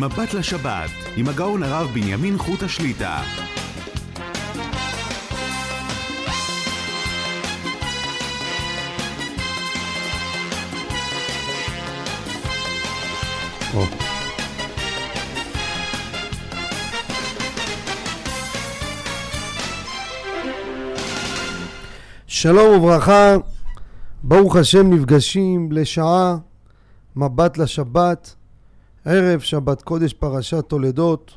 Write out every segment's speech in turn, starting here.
מבט לשבת, עם הגאון הרב בנימין חוט השליטה. שלום וברכה, ברוך השם נפגשים לשעה מבט לשבת, ערב שבת קודש פרשת תולדות.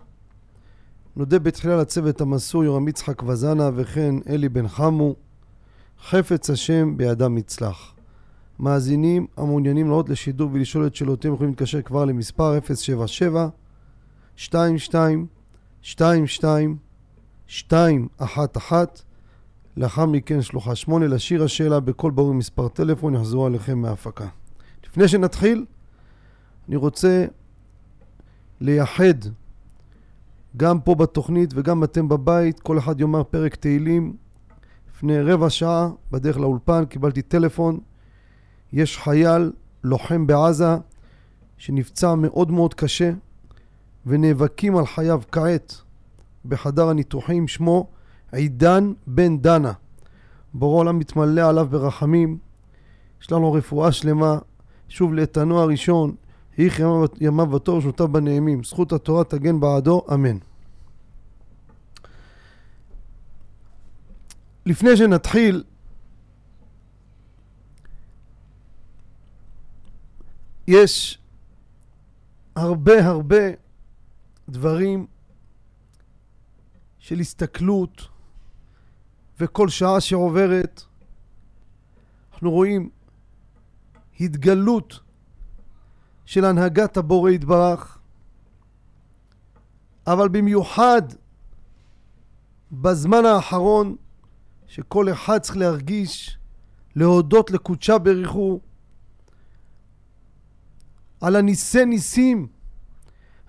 נודה בתחילה לצוות המסור יורם יצחק וזנה וכן אלי בן חמו, חפץ השם בידם יצלח. מאזינים המעוניינים לעלות לשידור ולשאול את שאלותיהם יכולים להתקשר כבר למספר 077 22 22 211 לאחר מכן שלוחה שמונה לשיר השאלה בקול ברור מספר טלפון יחזרו עליכם מההפקה. לפני שנתחיל, אני רוצה לייחד גם פה בתוכנית וגם אתם בבית, כל אחד יאמר פרק תהילים. לפני רבע שעה בדרך לאולפן קיבלתי טלפון, יש חייל לוחם בעזה שנפצע מאוד מאוד קשה ונאבקים על חייו כעת בחדר הניתוחים שמו עידן בן דנה. בורא עולם מתמלא עליו ברחמים, יש לנו רפואה שלמה, שוב לאיתנו הראשון, איך ימיו וטוב שנותיו בנעימים, זכות התורה תגן בעדו, אמן. לפני שנתחיל, יש הרבה הרבה דברים של הסתכלות וכל שעה שעוברת אנחנו רואים התגלות של הנהגת הבורא יתברך, אבל במיוחד בזמן האחרון שכל אחד צריך להרגיש, להודות לקודשה בריחו על הניסי ניסים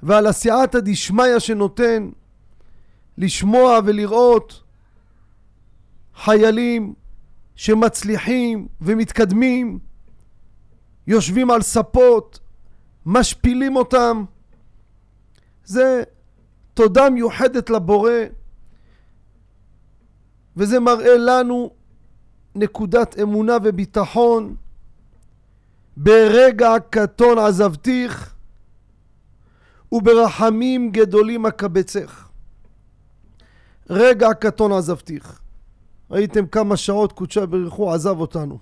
ועל הסייעתא דשמיא שנותן לשמוע ולראות חיילים שמצליחים ומתקדמים, יושבים על ספות, משפילים אותם. זה תודה מיוחדת לבורא, וזה מראה לנו נקודת אמונה וביטחון. ברגע קטון עזבתיך, וברחמים גדולים אקבצך. רגע קטון עזבתיך. ראיתם כמה שעות קודשה בריחו עזב אותנו.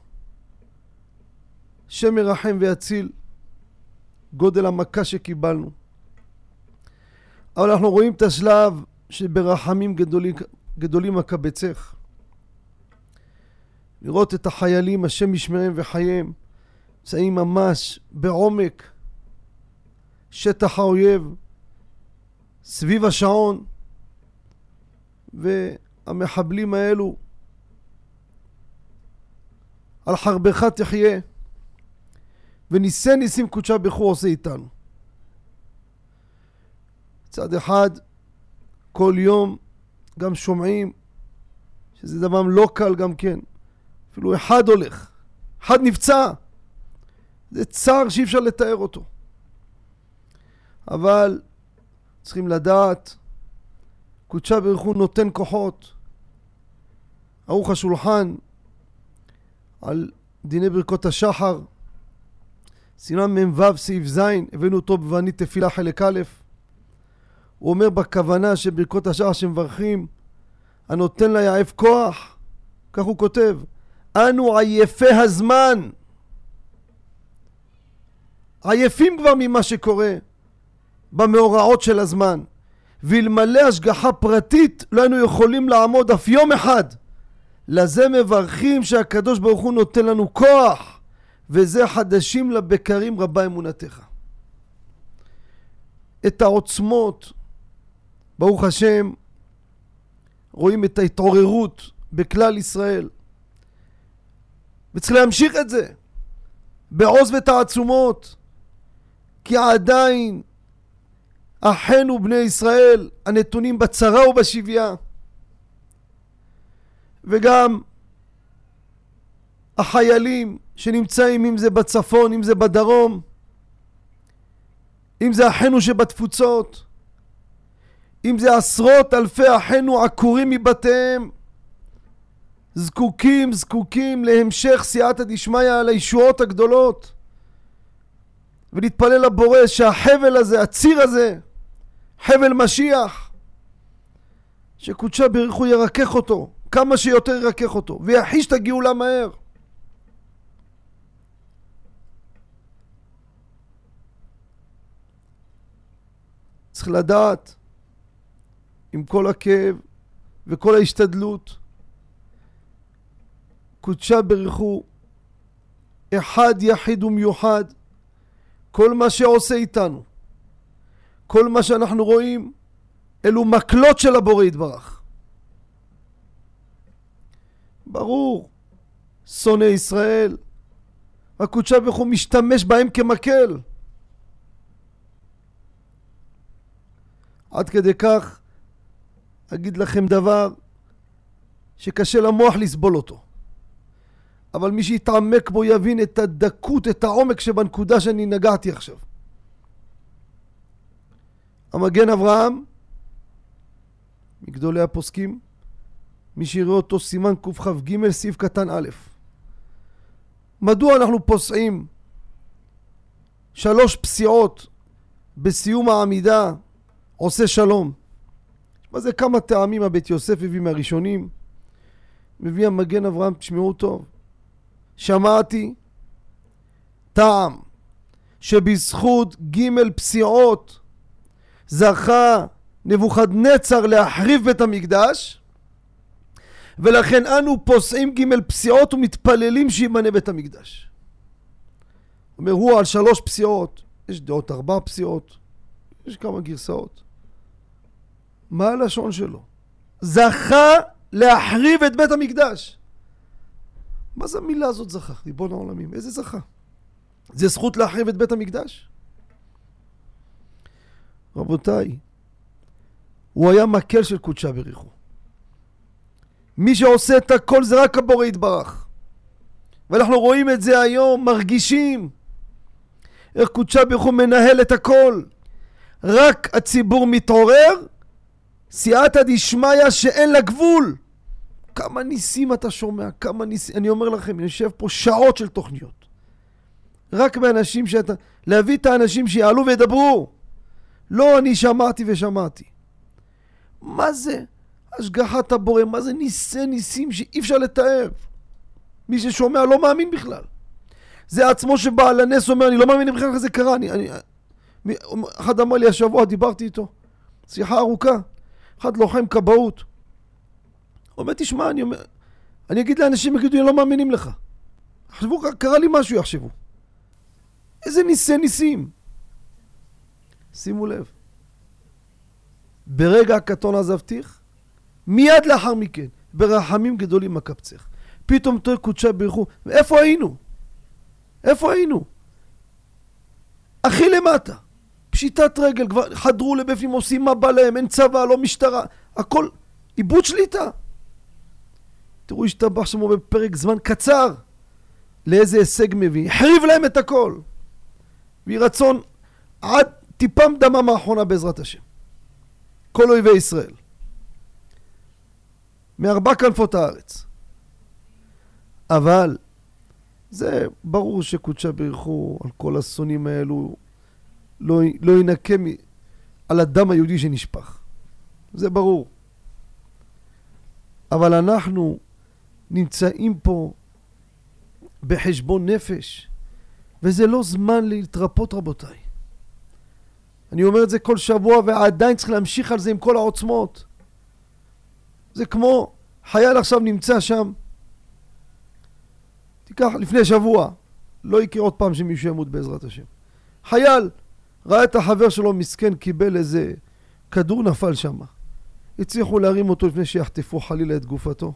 השם ירחם ויציל גודל המכה שקיבלנו. אבל אנחנו רואים את השלב שברחמים גדולים, גדולים אקבצך. לראות את החיילים, השם ישמעם וחייהם, נמצאים ממש בעומק שטח האויב, סביב השעון, והמחבלים האלו על חרבך תחיה, וניסי ניסים קודשה בכו עושה איתנו. מצד אחד, כל יום גם שומעים שזה דבר לא קל גם כן. אפילו אחד הולך, אחד נפצע. זה צער שאי אפשר לתאר אותו. אבל צריכים לדעת, קודשה ברוך הוא נותן כוחות. ערוך השולחן על דיני ברכות השחר, סימן מ"ו סעיף ז', הבאנו אותו בבנית תפילה חלק א', הוא אומר בכוונה שברכות השחר שמברכים, הנותן ליעף כוח, כך הוא כותב, אנו עייפי הזמן, עייפים כבר ממה שקורה במאורעות של הזמן, ואלמלא השגחה פרטית לא היינו יכולים לעמוד אף יום אחד. לזה מברכים שהקדוש ברוך הוא נותן לנו כוח, וזה חדשים לבקרים רבה אמונתך. את העוצמות, ברוך השם, רואים את ההתעוררות בכלל ישראל. וצריך להמשיך את זה בעוז ותעצומות, כי עדיין אחינו בני ישראל הנתונים בצרה ובשביה. וגם החיילים שנמצאים אם זה בצפון אם זה בדרום אם זה אחינו שבתפוצות, אם זה עשרות אלפי אחינו עקורים מבתיהם, זקוקים, זקוקים להמשך סייעתא דשמיא על הישועות הגדולות. ולהתפלל לבורא שהחבל הזה, הציר הזה, חבל משיח, שקודשה בריחו ירכך אותו, כמה שיותר ירכך אותו, ויחיש את הגאולה מהר. צריך לדעת, עם כל הכאב וכל ההשתדלות, קודשה בריחו, אחד יחיד ומיוחד, כל מה שעושה איתנו, כל מה שאנחנו רואים, אלו מקלות של הבורא יתברך. ברור, שונאי ישראל, הקודשה ברוך הוא משתמש בהם כמקל. עד כדי כך אגיד לכם דבר שקשה למוח לסבול אותו. אבל מי שיתעמק בו יבין את הדקות, את העומק שבנקודה שאני נגעתי עכשיו. המגן אברהם, מגדולי הפוסקים, מי שיראה אותו סימן קכ"ג סעיף קטן א'. מדוע אנחנו פוסעים שלוש פסיעות בסיום העמידה עושה שלום? מה זה כמה טעמים הבית יוסף הביא מהראשונים? מביא המגן אברהם, תשמעו טוב. שמעתי טעם שבזכות ג' פסיעות זכה נבוכדנצר להחריב בית המקדש ולכן אנו פוסעים ג' פסיעות ומתפללים שימנה בית המקדש. אומר הוא על שלוש פסיעות, יש דעות ארבע פסיעות, יש כמה גרסאות. מה הלשון שלו? זכה להחריב את בית המקדש. מה זה המילה הזאת זכה? ריבון העולמים, איזה זכה? זה זכות להחריב את בית המקדש? רבותיי, הוא היה מקל של קודשה בריחו. מי שעושה את הכל זה רק הבורא יתברך. ואנחנו רואים את זה היום, מרגישים איך קודשה בריחו מנהל את הכל. רק הציבור מתעורר, סייעתא דשמיא שאין לה גבול. כמה ניסים אתה שומע, כמה ניסים, אני אומר לכם, אני יושב פה שעות של תוכניות. רק באנשים שאתה, להביא את האנשים שיעלו וידברו. לא אני שמעתי ושמעתי. מה זה השגחת הבורא? מה זה ניסי ניסים שאי אפשר לתאר? מי ששומע לא מאמין בכלל. זה עצמו שבעל הנס אומר, אני לא מאמין בכלל איך זה קרה. אני, אני, אחד אמר לי השבוע, דיברתי איתו, שיחה ארוכה. אחד לוחם כבאות. הוא אומר, תשמע, אני אומר, אני אגיד לאנשים, יגידו, הם לא מאמינים לך. חשבו, קרה לי משהו, יחשבו. איזה ניסי ניסים. שימו לב, ברגע הקטון עזבתיך, מיד לאחר מכן, ברחמים גדולים אקבצך. פתאום תוהה קודשה ברכו, איפה היינו? איפה היינו? הכי למטה. פשיטת רגל, כבר חדרו לבפנים, עושים מה בא להם, אין צבא, לא משטרה, הכל איבוד שליטה. תראו, השתבח שמו בפרק זמן קצר לאיזה הישג מביא. החריב להם את הכל. ויהי רצון עד טיפם דמם האחרונה בעזרת השם. כל אויבי ישראל. מארבע כנפות הארץ. אבל זה ברור שקודשה ברכו על כל השונאים האלו לא, לא ינקה. על הדם היהודי שנשפך. זה ברור. אבל אנחנו נמצאים פה בחשבון נפש, וזה לא זמן להתרפות רבותיי. אני אומר את זה כל שבוע ועדיין צריך להמשיך על זה עם כל העוצמות. זה כמו חייל עכשיו נמצא שם, תיקח לפני שבוע, לא יקרה עוד פעם שמישהו ימות בעזרת השם. חייל ראה את החבר שלו מסכן, קיבל איזה כדור נפל שם. הצליחו להרים אותו לפני שיחטפו חלילה את גופתו.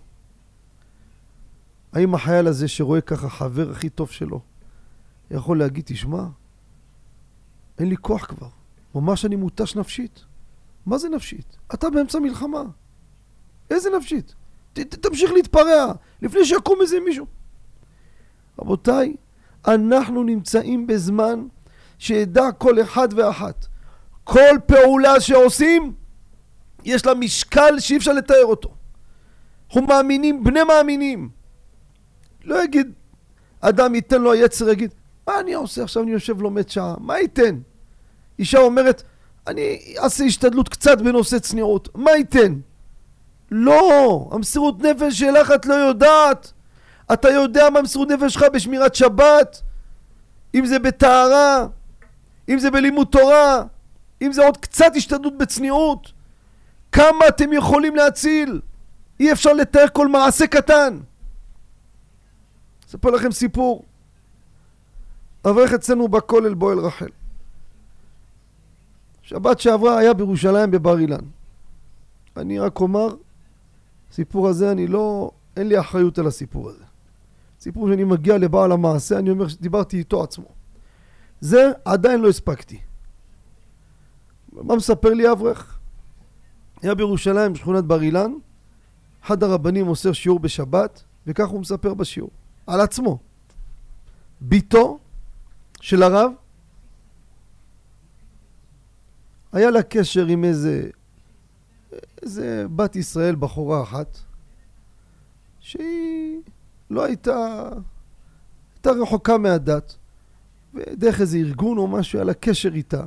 האם החייל הזה שרואה ככה חבר הכי טוב שלו יכול להגיד, תשמע, אין לי כוח כבר, ממש אני מותש נפשית. מה זה נפשית? אתה באמצע מלחמה. איזה נפשית? ת, ת, תמשיך להתפרע לפני שיקום איזה מישהו. רבותיי, אנחנו נמצאים בזמן שידע כל אחד ואחת. כל פעולה שעושים, יש לה משקל שאי אפשר לתאר אותו. אנחנו מאמינים, בני מאמינים. לא יגיד, אדם ייתן לו היצר, יגיד, מה אני עושה עכשיו, אני יושב לומד שעה, מה ייתן? אישה אומרת, אני אעשה השתדלות קצת בנושא צניעות, מה ייתן? לא, המסירות נפש שלך את לא יודעת. אתה יודע מה המסירות נפש שלך בשמירת שבת, אם זה בטהרה, אם זה בלימוד תורה, אם זה עוד קצת השתדלות בצניעות. כמה אתם יכולים להציל? אי אפשר לתאר כל מעשה קטן. אספר לכם סיפור. אברך אצלנו בכולל בועל רחל. שבת שעברה היה בירושלים בבר אילן. אני רק אומר, הסיפור הזה, אני לא, אין לי אחריות על הסיפור הזה. סיפור שאני מגיע לבעל המעשה, אני אומר שדיברתי איתו עצמו. זה עדיין לא הספקתי. מה מספר לי אברך? היה בירושלים, בשכונת בר אילן, אחד הרבנים מוסר שיעור בשבת, וכך הוא מספר בשיעור, על עצמו. ביתו של הרב, היה לה קשר עם איזה, איזה בת ישראל, בחורה אחת, שהיא לא הייתה, הייתה רחוקה מהדת, ודרך איזה ארגון או משהו, היה לה קשר איתה.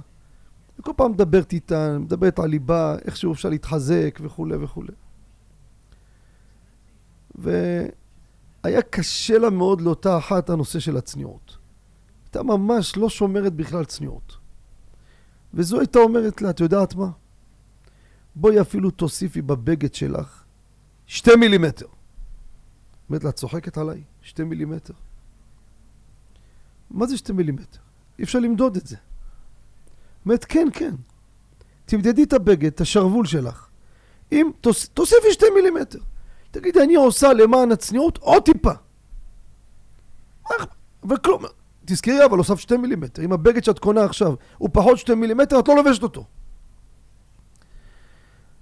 וכל פעם מדברת איתה, מדברת על ליבה, איכשהו אפשר להתחזק וכולי וכולי. והיה קשה לה מאוד לאותה אחת הנושא של הצניעות. הייתה ממש לא שומרת בכלל צניעות. וזו הייתה אומרת לה, את יודעת מה? בואי אפילו תוסיפי בבגד שלך שתי מילימטר. אומרת לה, את צוחקת עליי? שתי מילימטר. מה זה שתי מילימטר? אי אפשר למדוד את זה. אומרת, כן, כן. תמדדי את הבגד, את השרוול שלך. אם, תוס, תוסיפי שתי מילימטר. תגידי, אני עושה למען הצניעות עוד טיפה. אבל כלום, תזכרי אבל הוסף שתי מילימטר. אם הבגד שאת קונה עכשיו הוא פחות שתי מילימטר, את לא לובשת אותו.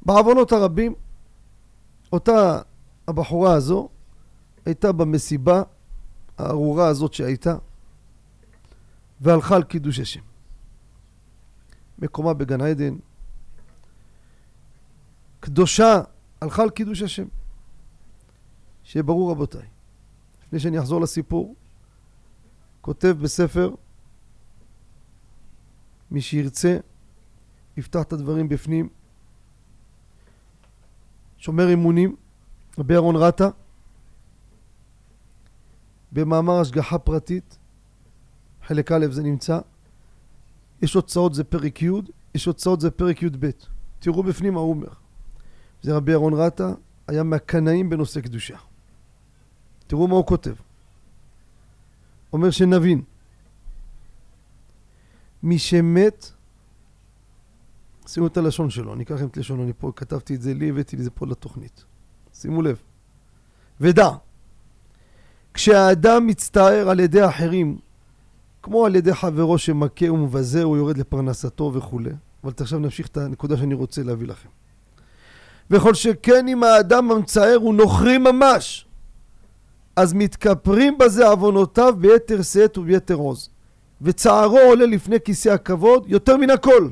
בעוונות הרבים, אותה הבחורה הזו הייתה במסיבה הארורה הזאת שהייתה, והלכה על קידוש השם. מקומה בגן עדן, קדושה, הלכה על קידוש השם. שיהיה ברור רבותיי, לפני שאני אחזור לסיפור, כותב בספר, מי שירצה, יפתח את הדברים בפנים. שומר אמונים, רבי אהרון רטה, במאמר השגחה פרטית, חלק א' זה נמצא, יש הוצאות זה פרק י', יש הוצאות זה פרק י"ב. תראו בפנים מה הוא אומר. זה רבי אהרון רטה, היה מהקנאים בנושא קדושה. תראו מה הוא כותב. אומר שנבין. מי שמת, שימו את הלשון שלו, אני אקח לכם את לשונו, אני פה כתבתי את זה לי, הבאתי את זה פה לתוכנית. שימו לב. ודע, כשהאדם מצטער על ידי אחרים, כמו על ידי חברו שמכה ומבזה, הוא יורד לפרנסתו וכולי. אבל עכשיו נמשיך את הנקודה שאני רוצה להביא לכם. וכל שכן אם האדם המצער הוא נוכרי ממש, אז מתכפרים בזה עוונותיו ביתר שאת וביתר עוז. וצערו עולה לפני כיסא הכבוד יותר מן הכל.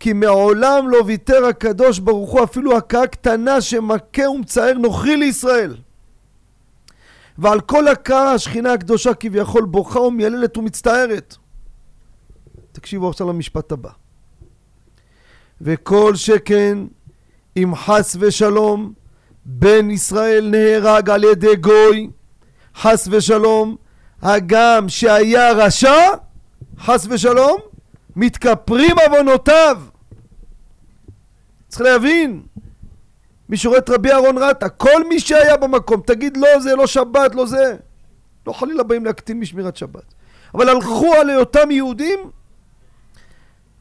כי מעולם לא ויתר הקדוש ברוך הוא אפילו הכאה קטנה שמכה ומצער נוכרי לישראל. ועל כל הכאה השכינה הקדושה כביכול בוכה ומייללת ומצטערת. תקשיבו עכשיו למשפט הבא. וכל שכן אם חס ושלום בן ישראל נהרג על ידי גוי, חס ושלום, הגם שהיה רשע, חס ושלום, מתכפרים עוונותיו. צריך להבין, מי שרואה את רבי אהרון רטה, כל מי שהיה במקום, תגיד לא זה, לא שבת, לא זה. לא חלילה באים להקטין משמירת שבת. אבל הלכו על היותם יהודים,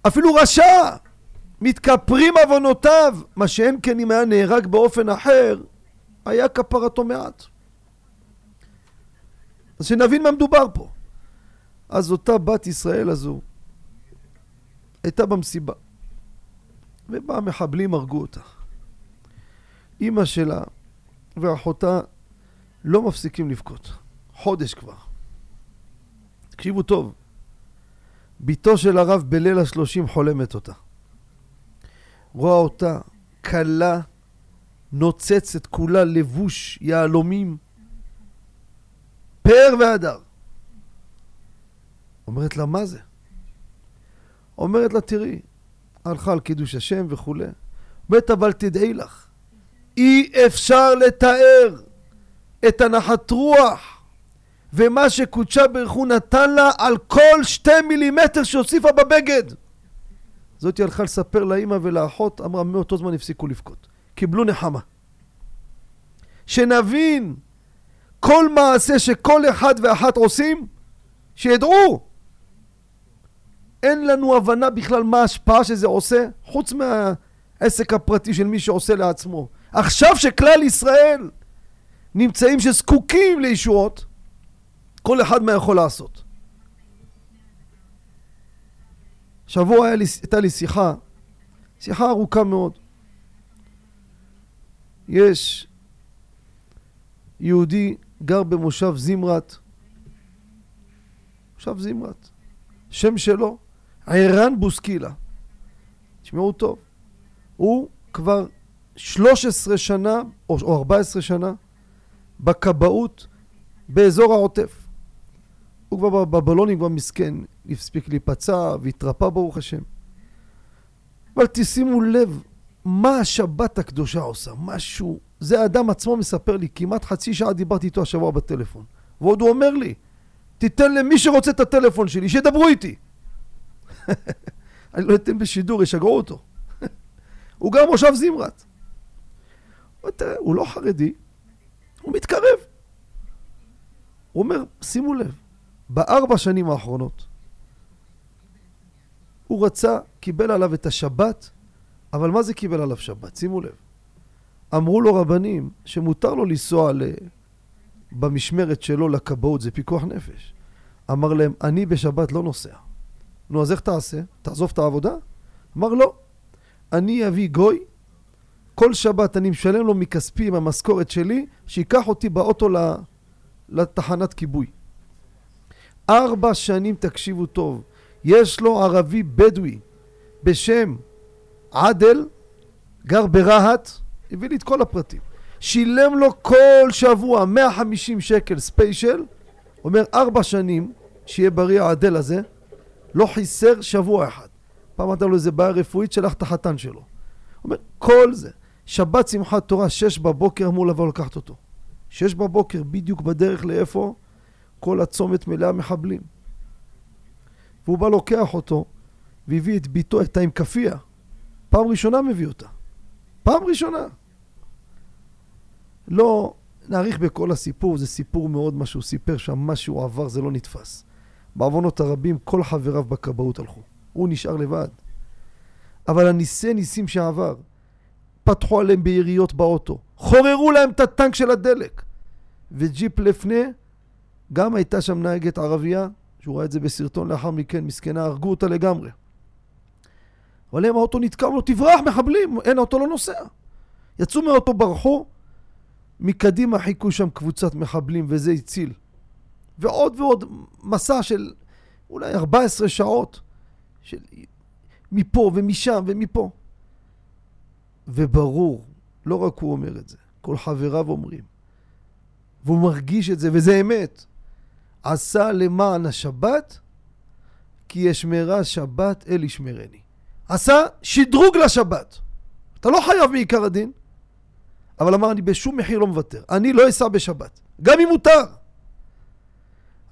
אפילו רשע, מתכפרים עוונותיו, מה שאין כן אם היה נהרג באופן אחר, היה כפרתו מעט. אז שנבין מה מדובר פה. אז אותה בת ישראל הזו הייתה במסיבה, ובא המחבלים הרגו אותה. אימא שלה ואחותה לא מפסיקים לבכות. חודש כבר. תקשיבו טוב. בתו של הרב בליל השלושים חולמת אותה. רואה אותה כלה, נוצצת כולה לבוש יהלומים, פאר והדר. אומרת לה, מה זה? אומרת לה, תראי, הלכה על קידוש השם וכולי. אומרת, אבל תדעי לך, אי אפשר לתאר את הנחת רוח ומה שקודשה ברך הוא נתן לה על כל שתי מילימטר שהוסיפה בבגד. זאתי הלכה לספר לאימא ולאחות, אמרה מאותו זמן הפסיקו לבכות. קיבלו נחמה. שנבין כל מעשה שכל אחד ואחת עושים, שידעו. אין לנו הבנה בכלל מה ההשפעה שזה עושה, חוץ מהעסק הפרטי של מי שעושה לעצמו. עכשיו שכלל ישראל נמצאים שזקוקים לישועות, כל אחד מה יכול לעשות. שבוע היה לי, הייתה לי שיחה, שיחה ארוכה מאוד. יש יהודי גר במושב זמרת, מושב זמרת, שם שלו, ערן בוסקילה. תשמעו טוב, הוא כבר 13 שנה או 14 שנה בכבאות באזור העוטף. הוא כבר בבלונים כבר מסכן, הספיק להיפצע והתרפא ברוך השם. אבל תשימו לב מה השבת הקדושה עושה, משהו, זה האדם עצמו מספר לי, כמעט חצי שעה דיברתי איתו השבוע בטלפון. ועוד הוא אומר לי, תיתן למי שרוצה את הטלפון שלי, שידברו איתי. אני לא אתן בשידור, ישגרו אותו. הוא גר מושב זמרת. הוא לא חרדי, הוא מתקרב. הוא אומר, שימו לב, בארבע שנים האחרונות הוא רצה, קיבל עליו את השבת, אבל מה זה קיבל עליו שבת? שימו לב. אמרו לו רבנים שמותר לו לנסוע. במשמרת שלו לכבאות, זה פיקוח נפש. אמר להם, אני בשבת לא נוסע. נו, אז איך תעשה? תעזוב את העבודה? אמר לא. אני אביא גוי, כל שבת אני משלם לו מכספי עם המשכורת שלי, שייקח אותי באוטו לתחנת כיבוי. ארבע שנים, תקשיבו טוב, יש לו ערבי בדואי בשם עדל, גר ברהט, הביא לי את כל הפרטים. שילם לו כל שבוע 150 שקל ספיישל, אומר ארבע שנים, שיהיה בריא העדל הזה, לא חיסר שבוע אחד. פעם אמרת לו איזה בעיה רפואית, שלח את החתן שלו. אומר, כל זה. שבת שמחת תורה, שש בבוקר אמור לבוא לקחת אותו. שש בבוקר, בדיוק בדרך לאיפה? כל הצומת מלאה מחבלים. והוא בא לוקח אותו, והביא את ביתו, את כפייה. פעם ראשונה מביא אותה. פעם ראשונה. לא נאריך בכל הסיפור, זה סיפור מאוד מה שהוא סיפר שם, מה שהוא עבר זה לא נתפס. בעוונות הרבים כל חבריו בכבאות הלכו. הוא נשאר לבד. אבל הניסי ניסים שעבר, פתחו עליהם ביריות באוטו, חוררו להם את הטנק של הדלק. וג'יפ לפני, גם הייתה שם נהגת ערבייה, שהוא ראה את זה בסרטון לאחר מכן, מסכנה, הרגו אותה לגמרי. אבל הם האוטו נתקע, אמרו, תברח מחבלים, אין, האוטו לא נוסע. יצאו מהאוטו, ברחו, מקדימה חיכו שם קבוצת מחבלים, וזה הציל. ועוד ועוד מסע של אולי 14 שעות, של מפה ומשם ומפה. וברור, לא רק הוא אומר את זה, כל חבריו אומרים, והוא מרגיש את זה, וזה אמת. עשה למען השבת, כי ישמרה שבת אל ישמרני. עשה שדרוג לשבת. אתה לא חייב מעיקר הדין, אבל אמר, אני בשום מחיר לא מוותר. אני לא אסע בשבת, גם אם מותר.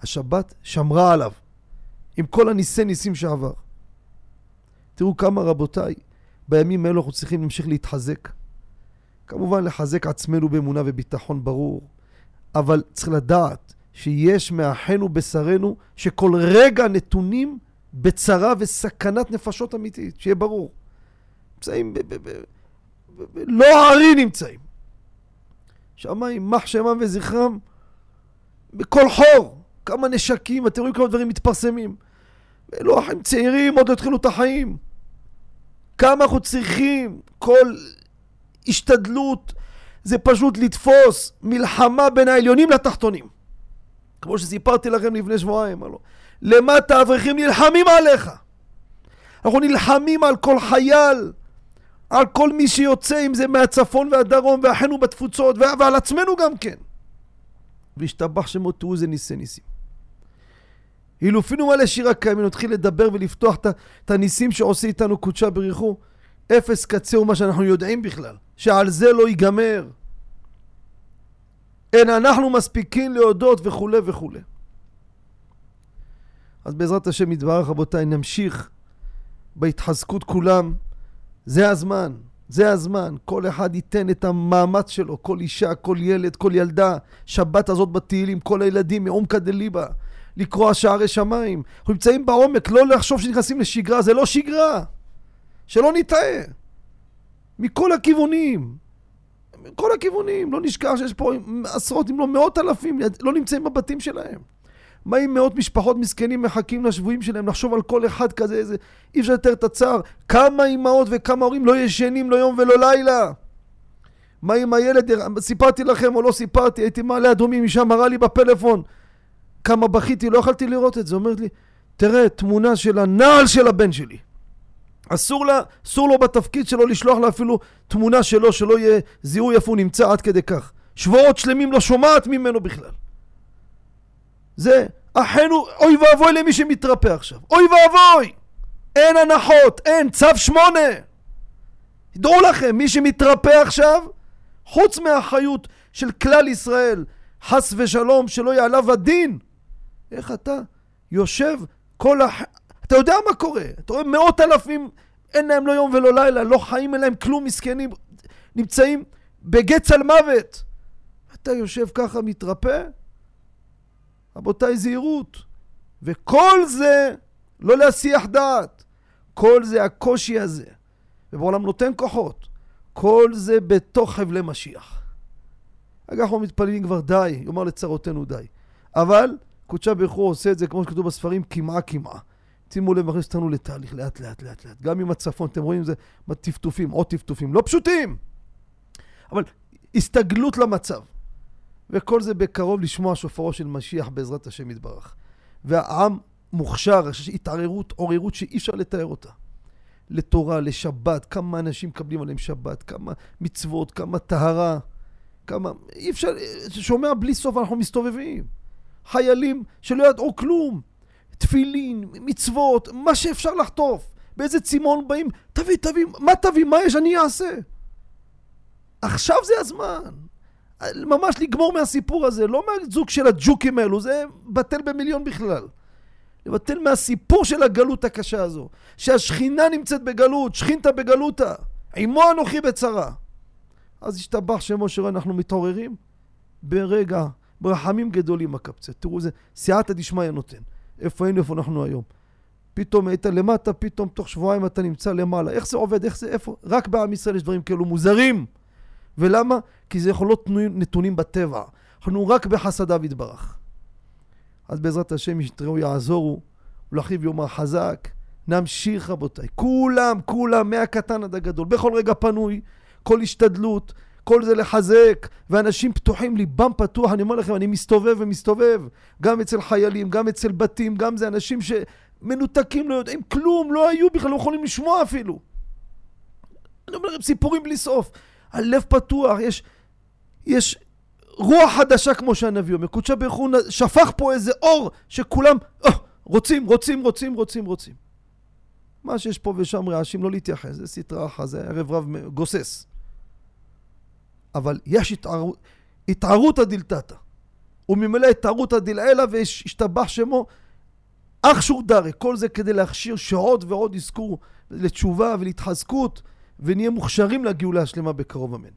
השבת שמרה עליו, עם כל הניסי ניסים שעבר. תראו כמה רבותיי, בימים האלו אנחנו צריכים להמשיך להתחזק. כמובן לחזק עצמנו באמונה וביטחון ברור, אבל צריך לדעת שיש מאחינו בשרנו שכל רגע נתונים בצרה וסכנת נפשות אמיתית, שיהיה ברור. נמצאים ב... ב, ב, ב, לא הערי נמצאים. שמיים, מח שמם וזכרם, בכל חור. כמה נשקים, אתם רואים כמה דברים מתפרסמים. אלו אחים צעירים, עוד לא התחילו את החיים. כמה אנחנו צריכים, כל השתדלות זה פשוט לתפוס מלחמה בין העליונים לתחתונים. כמו שסיפרתי לכם לפני שבועיים, הלוא. למטה האברכים נלחמים עליך. אנחנו נלחמים על כל חייל, על כל מי שיוצא, אם זה מהצפון והדרום, ואחינו בתפוצות, ועל עצמנו גם כן. והשתבח שמו תראו איזה ניסי ניסים. הילופינו מלא שיר הקיימים, נתחיל לדבר ולפתוח את הניסים שעושה איתנו קודשה בריחו. אפס קצהו מה שאנחנו יודעים בכלל, שעל זה לא ייגמר. אין אנחנו מספיקים להודות וכולי וכולי. אז בעזרת השם יתברך רבותיי נמשיך בהתחזקות כולם. זה הזמן, זה הזמן. כל אחד ייתן את המאמץ שלו, כל אישה, כל ילד, כל ילדה. שבת הזאת בתהילים, כל הילדים מעומקא דליבה. לקרוע שערי שמיים. אנחנו נמצאים בעומק, לא לחשוב שנכנסים לשגרה, זה לא שגרה. שלא נטעה. מכל הכיוונים. מכל הכיוונים. לא נשכח שיש פה עשרות אם לא מאות אלפים לא נמצאים בבתים שלהם. מה עם מאות משפחות מסכנים מחכים לשבויים שלהם? לחשוב על כל אחד כזה, איזה... אי אפשר לתאר את הצער. כמה אימהות וכמה הורים לא ישנים לא יום ולא לילה. מה עם הילד? סיפרתי לכם או לא סיפרתי, הייתי מעלה אדומים, אישה מראה לי בפלאפון. כמה בכיתי, לא יכלתי לראות את זה. אומרת לי, תראה, תמונה של הנעל של הבן שלי. אסור, לה, אסור לו בתפקיד שלו לשלוח לה אפילו תמונה שלו, שלא יהיה זיהוי איפה הוא נמצא עד כדי כך. שבועות שלמים לא שומעת ממנו בכלל. זה אחינו, אוי ואבוי למי שמתרפא עכשיו. אוי ואבוי! אין הנחות, אין, צו שמונה! דעו לכם, מי שמתרפא עכשיו, חוץ מהאחריות של כלל ישראל, חס ושלום, שלא יהיה עליו הדין, איך אתה יושב כל הח... אתה יודע מה קורה, אתה רואה מאות אלפים, אין להם לא יום ולא לילה, לא חיים, אין להם כלום, מסכנים, נמצאים בגץ על מוות. אתה יושב ככה מתרפא? רבותיי, זהירות. וכל זה לא להסיח דעת. כל זה הקושי הזה. ובעולם נותן כוחות. כל זה בתוך חבלי משיח. אגב, אנחנו מתפללים כבר די, יאמר לצרותינו די. אבל קודשה ברוך הוא עושה את זה כמו שכתוב בספרים, קמעה קמעה. שימו לב, מכניס אותנו לתהליך לאט לאט לאט לאט. גם עם הצפון, אתם רואים את זה בטפטופים, עוד טפטופים, לא פשוטים. אבל הסתגלות למצב. וכל זה בקרוב לשמוע שופרו של משיח בעזרת השם יתברך. והעם מוכשר, יש התערערות, עוררות שאי אפשר לתאר אותה. לתורה, לשבת, כמה אנשים מקבלים עליהם שבת, כמה מצוות, כמה טהרה, כמה... אי אפשר, שומע בלי סוף, אנחנו מסתובבים. חיילים שלא ידעו כלום, תפילין, מצוות, מה שאפשר לחטוף. באיזה צימון באים, תביא, תביא, מה תביא, מה יש, אני אעשה. עכשיו זה הזמן. ממש לגמור מהסיפור הזה, לא מהזוג של הג'וקים האלו, זה בטל במיליון בכלל. לבטל מהסיפור של הגלות הקשה הזו, שהשכינה נמצאת בגלות, שכינתה בגלותה, עמו אנוכי בצרה. אז השתבח שמו שראה, אנחנו מתעוררים ברגע, ברחמים גדולים הקפצה. תראו, איזה סייעתא דשמיא נותן. איפה היינו, איפה אנחנו היום. פתאום היית למטה, פתאום תוך שבועיים אתה נמצא למעלה. איך זה עובד? איך זה, איפה? רק בעם ישראל יש דברים כאלו מוזרים. ולמה? כי זה יכול להיות נתונים בטבע. אנחנו רק בחסדיו יתברך. אז בעזרת השם ישתראו יעזורו, ולאחיו יאמר חזק. נמשיך רבותיי, כולם, כולם, מהקטן עד הגדול, בכל רגע פנוי, כל השתדלות, כל זה לחזק, ואנשים פתוחים, ליבם פתוח, אני אומר לכם, אני מסתובב ומסתובב, גם אצל חיילים, גם אצל בתים, גם זה אנשים שמנותקים, לא יודעים כלום, לא היו בכלל, לא יכולים לשמוע אפילו. אני אומר לכם, סיפורים בלי סוף. הלב פתוח, יש, יש רוח חדשה כמו שהנביא אומר. קודשא ברוך הוא שפך פה איזה אור שכולם oh, רוצים, רוצים, רוצים, רוצים, רוצים. מה שיש פה ושם רעשים, לא להתייחס, זה סטרה אחת, זה ערב רב גוסס. אבל יש התערות, התערותא דלתתא. וממילא התערותא דלעילא והשתבח שמו אך שור דרי. כל זה כדי להכשיר שעוד ועוד יזכו לתשובה ולהתחזקות. ונהיה מוכשרים לגאולה השלמה בקרוב אמן.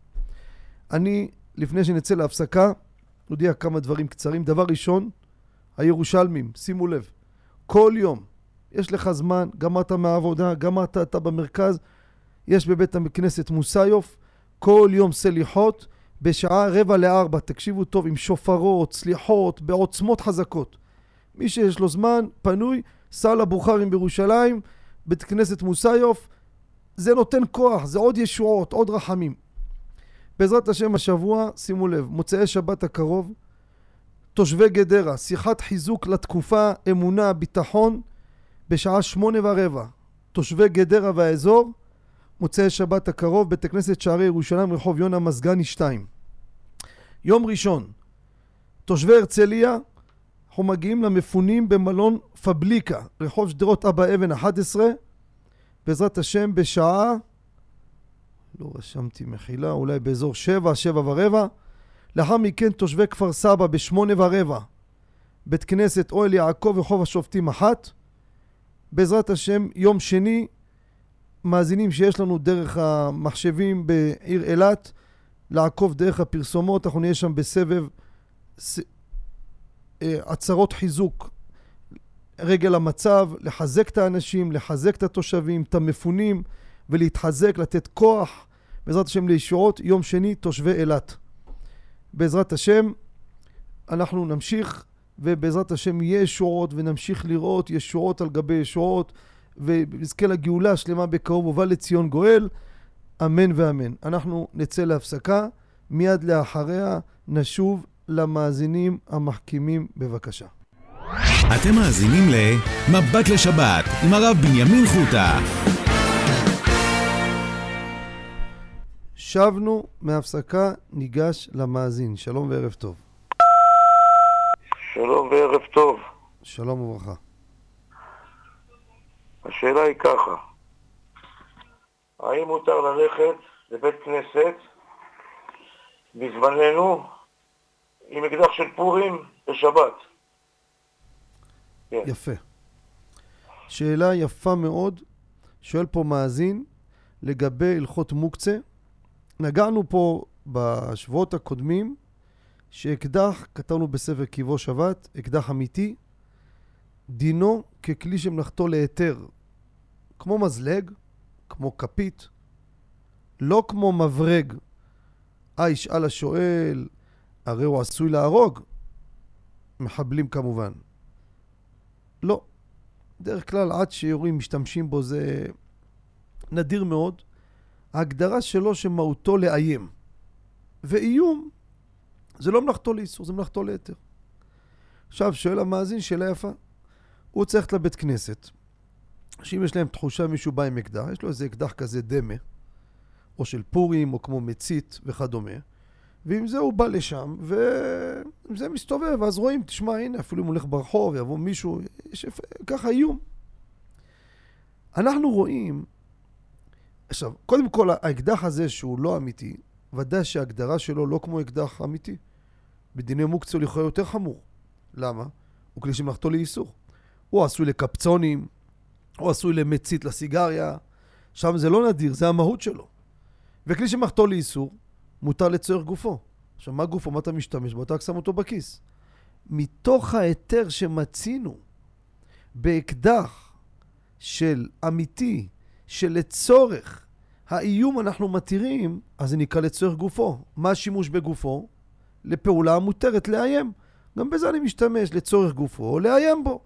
אני, לפני שנצא להפסקה, נודיע כמה דברים קצרים. דבר ראשון, הירושלמים, שימו לב, כל יום יש לך זמן, גמרת מהעבודה, גמרת אתה במרכז, יש בבית הכנסת מוסיוף, כל יום סליחות, בשעה רבע לארבע, תקשיבו טוב, עם שופרות, סליחות, בעוצמות חזקות. מי שיש לו זמן, פנוי, סל הבוכרים בירושלים, בית כנסת מוסיוף, זה נותן כוח, זה עוד ישועות, עוד רחמים. בעזרת השם השבוע, שימו לב, מוצאי שבת הקרוב, תושבי גדרה, שיחת חיזוק לתקופה, אמונה, ביטחון, בשעה שמונה ורבע. תושבי גדרה והאזור, מוצאי שבת הקרוב, בית הכנסת שערי ירושלים, רחוב יונה מזגני 2. יום ראשון, תושבי הרצליה, אנחנו מגיעים למפונים במלון פבליקה, רחוב שדרות אבא אבן 11, בעזרת השם בשעה, לא רשמתי מחילה, אולי באזור 7, 7 ורבע. לאחר מכן תושבי כפר סבא בשמונה ורבע, בית כנסת אוהל יעקב ורחוב השופטים אחת. בעזרת השם, יום שני, מאזינים שיש לנו דרך המחשבים בעיר אילת, לעקוב דרך הפרסומות, אנחנו נהיה שם בסבב ס... אה, הצהרות חיזוק. רגל המצב, לחזק את האנשים, לחזק את התושבים, את המפונים, ולהתחזק, לתת כוח, בעזרת השם לישועות, יום שני, תושבי אילת. בעזרת השם, אנחנו נמשיך, ובעזרת השם יהיה ישועות, ונמשיך לראות ישועות על גבי ישועות, ונזכה לגאולה השלמה בקרוב, ובא לציון גואל, אמן ואמן. אנחנו נצא להפסקה, מיד לאחריה נשוב למאזינים המחכימים בבקשה. אתם מאזינים ל"מבט לשבת" עם הרב בנימין חוטה. שבנו מהפסקה, ניגש למאזין. שלום וערב טוב. שלום וערב טוב. שלום וברכה. השאלה היא ככה, האם מותר ללכת לבית כנסת בזמננו עם אקדח של פורים בשבת? כן. יפה. שאלה יפה מאוד. שואל פה מאזין לגבי הלכות מוקצה. נגענו פה בשבועות הקודמים שאקדח, כתבנו בספר קיבו שבת, אקדח אמיתי, דינו ככלי שמלאכתו להיתר, כמו מזלג, כמו כפית, לא כמו מברג. אה, ישאל השואל, הרי הוא עשוי להרוג. מחבלים כמובן. לא. בדרך כלל עד שיורים משתמשים בו זה נדיר מאוד. ההגדרה שלו שמהותו לאיים. ואיום זה לא מלאכתו לאיסור, זה מלאכתו להיתר. עכשיו, שואל המאזין שאלה יפה. הוא צריך ללכת לבית כנסת, שאם יש להם תחושה מישהו בא עם אקדח, יש לו איזה אקדח כזה דמה, או של פורים, או כמו מצית וכדומה, ועם זה הוא בא לשם, ועם זה מסתובב, אז רואים, תשמע, הנה, אפילו אם הוא הולך ברחוב, יבוא מישהו, יש ככה איום. אנחנו רואים, עכשיו, קודם כל, האקדח הזה שהוא לא אמיתי, ודאי שההגדרה שלו לא כמו אקדח אמיתי. בדיני מוקצה הוא לכאורה יותר חמור. למה? הוא כלי שמלאכתו לאיסור. הוא עשוי לקפצונים, הוא עשוי למצית לסיגריה, שם זה לא נדיר, זה המהות שלו. וכלי שמלאכתו לאיסור, מותר לצורך גופו. עכשיו, מה גופו? מה אתה משתמש בו? אתה רק שם אותו בכיס. מתוך ההיתר שמצינו באקדח של אמיתי, שלצורך האיום אנחנו מתירים, אז זה נקרא לצורך גופו. מה השימוש בגופו? לפעולה המותרת לאיים. גם בזה אני משתמש לצורך גופו, לאיים בו.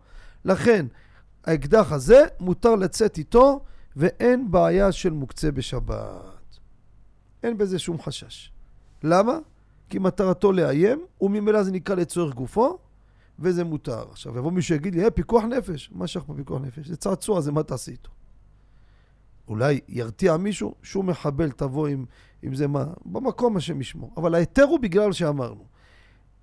לכן, האקדח הזה מותר לצאת איתו, ואין בעיה של מוקצה בשבת. אין בזה שום חשש. למה? כי מטרתו לאיים, וממילא זה נקרא לצורך גופו, וזה מותר. עכשיו, יבוא מישהו שיגיד לי, אה, פיקוח נפש. מה שייך פה פיקוח נפש? זה צעצוע, זה מה תעשי איתו? אולי ירתיע מישהו, שום מחבל תבוא עם, עם זה מה, במקום השם ישמור. אבל ההיתר הוא בגלל שאמרנו.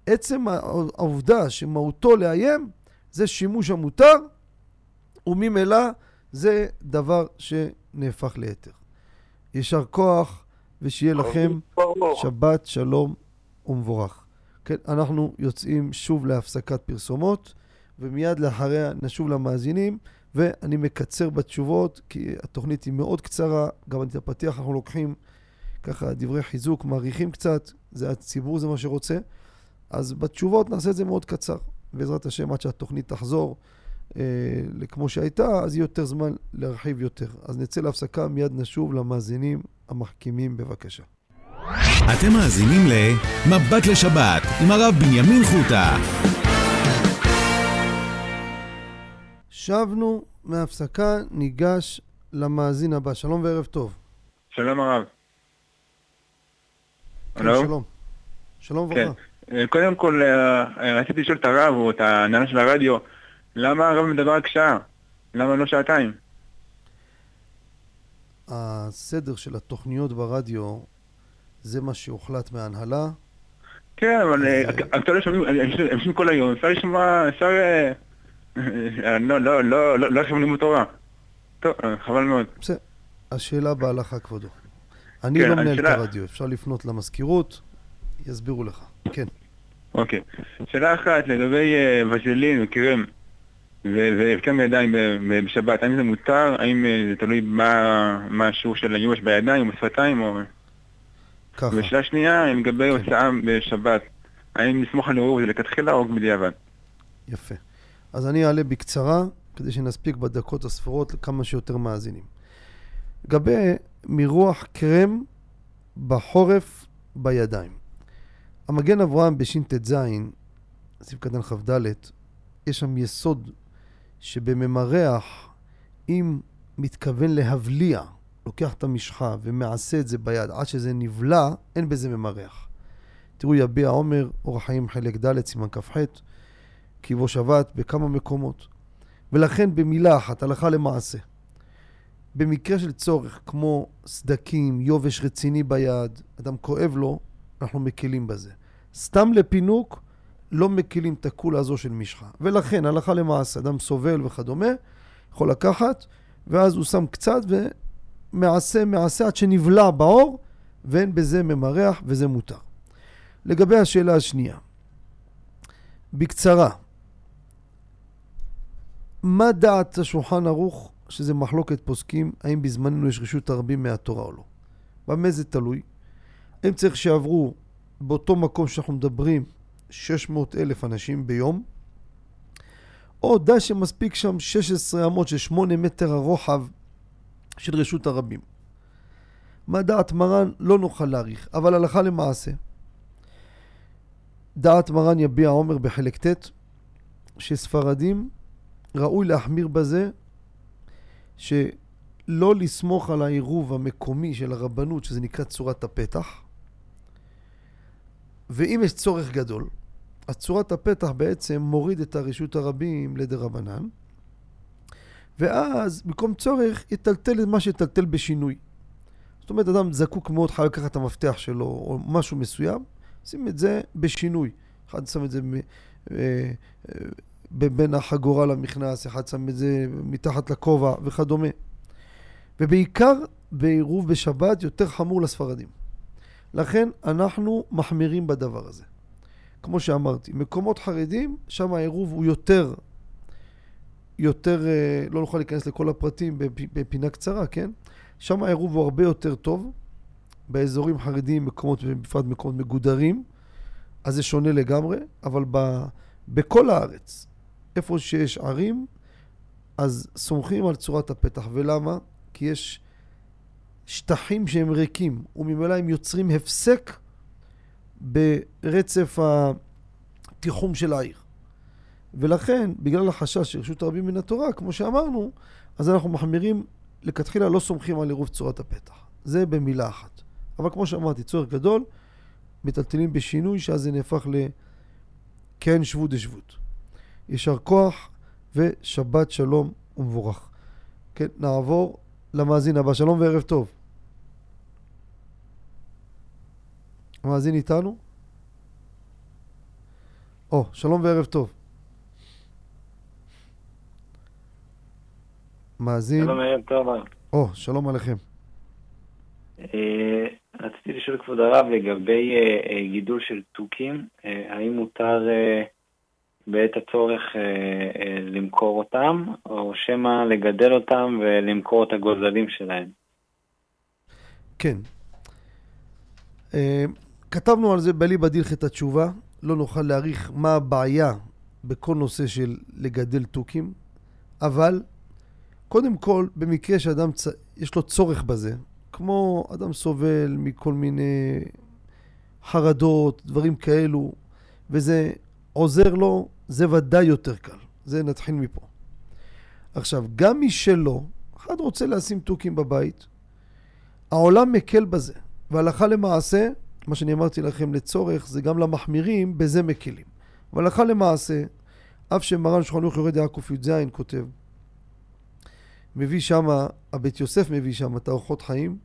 עצם העובדה שמהותו לאיים, זה שימוש המותר, וממילא זה דבר שנהפך להיתר. יישר כוח, ושיהיה לכם שבת שלום ומבורך. כן, אנחנו יוצאים שוב להפסקת פרסומות, ומיד לאחריה נשוב למאזינים. ואני מקצר בתשובות, כי התוכנית היא מאוד קצרה, גם את הפתיח אנחנו לוקחים ככה דברי חיזוק, מעריכים קצת, זה הציבור, זה מה שרוצה. אז בתשובות נעשה את זה מאוד קצר. בעזרת השם, עד שהתוכנית תחזור אה, כמו שהייתה, אז יהיה יותר זמן להרחיב יותר. אז נצא להפסקה, מיד נשוב למאזינים המחכימים בבקשה. אתם מאזינים ל"מבט לשבת" עם הרב בנימין חוטה. שבנו מהפסקה, ניגש למאזין הבא. שלום וערב טוב. שלום הרב. כן, שלום. שלום כן. וברכה. אה, קודם כל, אה, אה, רציתי לשאול את הרב או את ההנהלה של הרדיו, למה הרב מדבר רק שעה? למה לא שעתיים? הסדר של התוכניות ברדיו זה מה שהוחלט מההנהלה. כן, אבל אה, זה- הקטעים שומעים, הם יושבים כל היום, אפשר לשמוע, אפשר... אה, אה, לא, לא, לא, לא, לא עכשיו לימוד תורה. טוב, אה, חבל מאוד. בסדר, השאלה בהלכה כבודו. אני כן, לא מנהל את הרדיו, אפשר לפנות למזכירות, יסבירו לך. כן. אוקיי. שאלה אחת לגבי אה, וז'לין וקרם והרכם ידיים בשבת, האם זה מותר? האם אה, זה תלוי מה מה השיעור של הגימוש בידיים או בשפתיים? או... ככה. ושאלה שנייה, לגבי כן. הוצאה בשבת, האם לסמוך על ערעור זה לכתחילה או בדיעבד? יפה. אז אני אעלה בקצרה, כדי שנספיק בדקות הספורות לכמה שיותר מאזינים. לגבי מרוח קרם בחורף בידיים. המגן אברהם בשט"ז, סעיף קטן כ"ד, יש שם יסוד שבממרח, אם מתכוון להבליע, לוקח את המשחה ומעשה את זה ביד עד שזה נבלע, אין בזה ממרח. תראו יביע עומר, אורח חיים חלק ד', סימן כ"ח, קיבו שבת בכמה מקומות. ולכן במילה אחת, הלכה למעשה, במקרה של צורך, כמו סדקים, יובש רציני ביד, אדם כואב לו, אנחנו מקלים בזה. סתם לפינוק, לא מקילים את הכולה הזו של משחה. ולכן, הלכה למעשה, אדם סובל וכדומה, יכול לקחת, ואז הוא שם קצת ומעשה, מעשה עד שנבלע בעור, ואין בזה ממרח וזה מותר. לגבי השאלה השנייה, בקצרה, מה דעת השולחן ערוך, שזה מחלוקת פוסקים, האם בזמננו יש רשות הרבים מהתורה או לא? במה זה תלוי? האם צריך שיעברו באותו מקום שאנחנו מדברים 600 אלף אנשים ביום, או די שמספיק שם 16 אמות של 8 מטר הרוחב של רשות הרבים. מה דעת מרן לא נוכל להעריך, אבל הלכה למעשה. דעת מרן יביע עומר בחלק ט' שספרדים ראוי להחמיר בזה שלא לסמוך על העירוב המקומי של הרבנות, שזה נקרא צורת הפתח, ואם יש צורך גדול, אז צורת הפתח בעצם מוריד את הרשות הרבים לדרבנן, ואז במקום צורך יטלטל את מה שיטלטל בשינוי. זאת אומרת, אדם זקוק מאוד, חייב לקחת את המפתח שלו או משהו מסוים, שים את זה בשינוי. אחד שם את זה אה, אה, בין החגורה למכנס, אחד שם את זה מתחת לכובע וכדומה. ובעיקר בעירוב בשבת יותר חמור לספרדים. לכן אנחנו מחמירים בדבר הזה. כמו שאמרתי, מקומות חרדים, שם העירוב הוא יותר, יותר, אה, לא נוכל להיכנס לכל הפרטים בפ- בפינה קצרה, כן? שם העירוב הוא הרבה יותר טוב. באזורים חרדיים, מקומות, בפרט מקומות מגודרים, אז זה שונה לגמרי, אבל ב, בכל הארץ, איפה שיש ערים, אז סומכים על צורת הפתח. ולמה? כי יש שטחים שהם ריקים, וממילא הם יוצרים הפסק ברצף התיחום של העיר. ולכן, בגלל החשש של רשות הרבים מן התורה, כמו שאמרנו, אז אנחנו מחמירים, לכתחילה לא סומכים על עירוב צורת הפתח. זה במילה אחת. אבל כמו שאמרתי, צורך גדול, מטלטלים בשינוי, שאז זה נהפך לכן שבות דשבות. יישר כוח ושבת שלום ומבורך. כן, נעבור למאזין הבא. שלום וערב טוב. המאזין איתנו? או, שלום וערב טוב. מאזין, שלום ערב טוב. או, שלום עליכם. אה, רציתי לשאול כבוד הרב לגבי אה, אה, גידול של תוכים, האם מותר בעת הצורך אה, אה, למכור אותם, או שמא לגדל אותם ולמכור את הגוזלים שלהם? כן. אה, כתבנו על זה בליבא דילכא התשובה, לא נוכל להעריך מה הבעיה בכל נושא של לגדל תוכים, אבל קודם כל, במקרה שאדם צ... יש לו צורך בזה, כמו אדם סובל מכל מיני חרדות, דברים כאלו, וזה עוזר לו, זה ודאי יותר קל. זה נתחיל מפה. עכשיו, גם מי שלא, אחד רוצה לשים תוכים בבית, העולם מקל בזה, והלכה למעשה, מה שאני אמרתי לכם לצורך, זה גם למחמירים, בזה מקלים. אבל הלכה למעשה, אף שמרן שולחן ערוך יורד יעקב י"ז כותב, מביא שמה, הבית יוסף מביא שמה את האורחות חיים,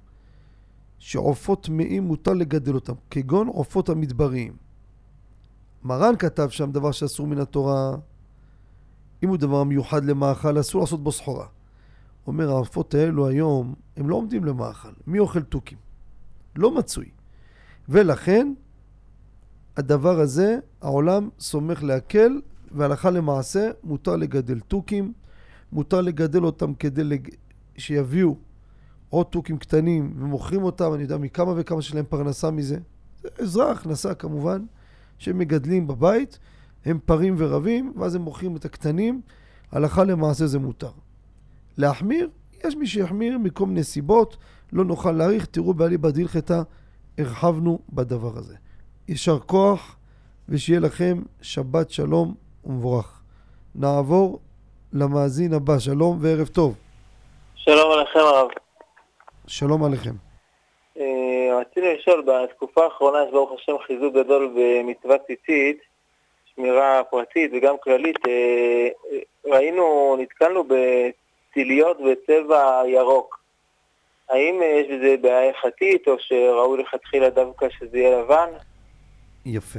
שעופות טמאים מותר לגדל אותם, כגון עופות המדבריים. מרן כתב שם דבר שאסור מן התורה, אם הוא דבר מיוחד למאכל, אסור לעשות בו סחורה. אומר, העופות האלו היום, הם לא עומדים למאכל. מי אוכל תוכים? לא מצוי. ולכן, הדבר הזה, העולם סומך להקל, והלכה למעשה, מותר לגדל תוכים, מותר לגדל אותם כדי לג... שיביאו עוד תוכים קטנים ומוכרים אותם, אני יודע מכמה וכמה שיש להם פרנסה מזה. זה עזרה, הכנסה כמובן, שהם מגדלים בבית, הם פרים ורבים, ואז הם מוכרים את הקטנים, הלכה למעשה זה מותר. להחמיר, יש מי שיחמיר מכל מיני סיבות, לא נוכל להעריך, תראו באליבא דהלכתא, הרחבנו בדבר הזה. יישר כוח, ושיהיה לכם שבת שלום ומבורך. נעבור למאזין הבא, שלום וערב טוב. שלום עליכם הרב. שלום עליכם. אה, רציתי לשאול, בתקופה האחרונה יש ברוך השם חיזוק גדול במצוות ציצית, שמירה פרטית וגם כללית. אה, אה, ראינו, נתקלנו בציליות בצבע ירוק. האם יש בזה בעיה הלכתית, או שראוי לכתחילה דווקא שזה יהיה לבן? יפה.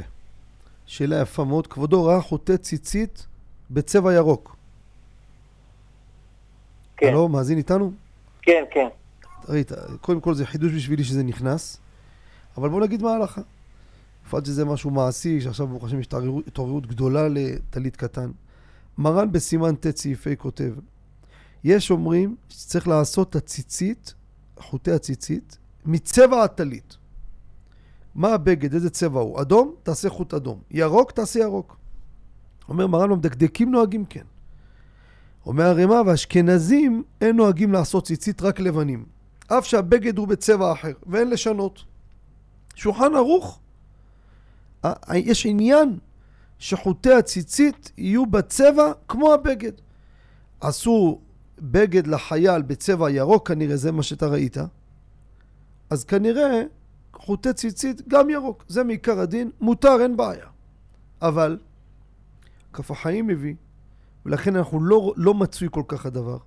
שאלה יפה מאוד. כבודו ראה חוטי ציצית בצבע ירוק. כן. הלו, מאזין איתנו? כן, כן. ראית, קודם כל זה חידוש בשבילי שזה נכנס, אבל בוא נגיד מה ההלכה. בפרט שזה משהו מעשי, שעכשיו ברוך השם יש התעוררות- גדולה לטלית קטן. מרן בסימן ט' סעיפי כותב, יש אומרים שצריך לעשות הציצית, חוטי הציצית, מצבע הטלית. מה הבגד, איזה צבע הוא? אדום, תעשה חוט אדום. ירוק, תעשה ירוק. אומר מרן, המדקדקים נוהגים כן. אומר הרמ"א, והאשכנזים אין נוהגים לעשות ציצית רק לבנים. אף שהבגד הוא בצבע אחר, ואין לשנות. שולחן ערוך, יש עניין שחוטי הציצית יהיו בצבע כמו הבגד. עשו בגד לחייל בצבע ירוק, כנראה זה מה שאתה ראית, אז כנראה חוטי ציצית גם ירוק. זה מעיקר הדין, מותר, אין בעיה. אבל, כף החיים מביא, ולכן אנחנו לא, לא מצוי כל כך הדבר,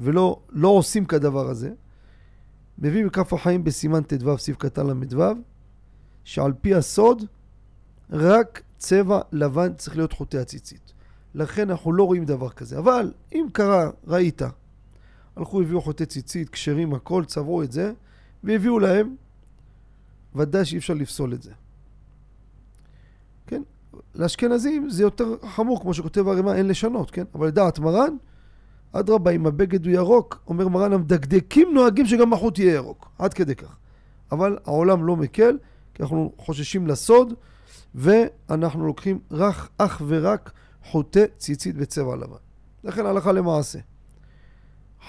ולא לא עושים כדבר הזה. מביא מכף החיים בסימן ט"ו, סעיף קטן ל"ו, שעל פי הסוד, רק צבע לבן צריך להיות חוטי הציצית. לכן אנחנו לא רואים דבר כזה. אבל אם קרה, ראית, הלכו, הביאו חוטי ציצית, כשרים, הכל, צבעו את זה, והביאו להם, ודאי שאי אפשר לפסול את זה. כן? לאשכנזים זה יותר חמור, כמו שכותב הרמ"א, אין לשנות, כן? אבל לדעת מרן, אדרבה, אם הבגד הוא ירוק, אומר מרן, המדקדקים נוהגים שגם החוט יהיה ירוק. עד כדי כך. אבל העולם לא מקל, כי אנחנו חוששים לסוד, ואנחנו לוקחים רק, אך ורק חוטי ציצית בצבע לבן. לכן הלכה למעשה.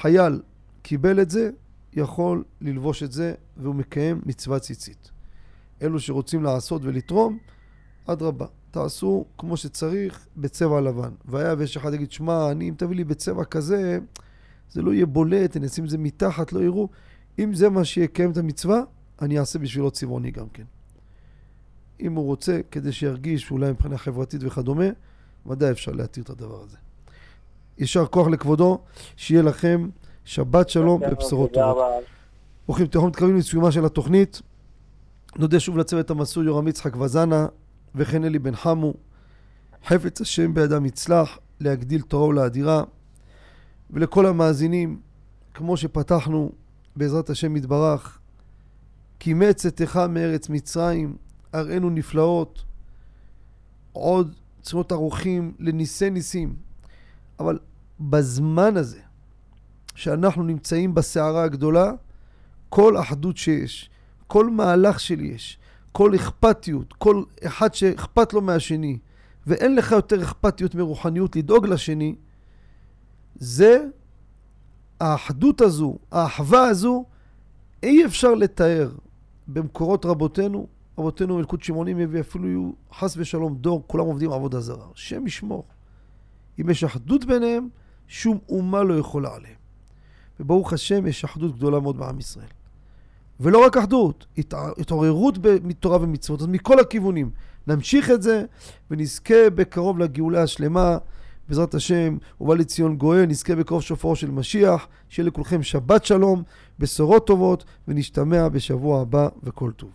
חייל קיבל את זה, יכול ללבוש את זה, והוא מקיים מצוות ציצית. אלו שרוצים לעשות ולתרום, אדרבה, תעשו כמו שצריך בצבע לבן. והיה ויש אחד יגיד, שמע, אני, אם תביא לי בצבע כזה, זה לא יהיה בולט, אני אשים את זה מתחת, לא יראו. אם זה מה שיקיים את המצווה, אני אעשה בשבילו צבעוני גם כן. אם הוא רוצה, כדי שירגיש אולי מבחינה חברתית וכדומה, ודאי אפשר להתיר את הדבר הזה. יישר כוח לכבודו, שיהיה לכם שבת שלום ובשורות טובות. ברוכים תהום מתקרבים לסיומה של התוכנית. נודה שוב לצוות המסור יורם יצחק וזנה וכן אלי בן חמו. חפץ השם בידם יצלח להגדיל תורה ולאדירה. ולכל המאזינים, כמו שפתחנו בעזרת השם יתברך, כי מצאתך מארץ מצרים, הראינו נפלאות, עוד צריכים ערוכים לניסי ניסים. אבל בזמן הזה, שאנחנו נמצאים בסערה הגדולה, כל אחדות שיש, כל מהלך שיש, כל אכפתיות, כל אחד שאכפת לו מהשני, ואין לך יותר אכפתיות מרוחניות לדאוג לשני, זה האחדות הזו, האחווה הזו, אי אפשר לתאר במקורות רבותינו. רבותינו מלכות שמעונים מביא אפילו יהיו חס ושלום דור, כולם עובדים עבודה זרה. השם ישמור. אם יש אחדות ביניהם, שום אומה לא יכולה עליהם. וברוך השם, יש אחדות גדולה מאוד בעם ישראל. ולא רק אחדות, התע- התעוררות מתורה ומצוות, אז מכל הכיוונים. נמשיך את זה ונזכה בקרוב לגאולה השלמה, בעזרת השם, ובא לציון גואל, נזכה בקרוב שופרו של משיח, שיהיה לכולכם שבת שלום, בשורות טובות, ונשתמע בשבוע הבא וכל טוב.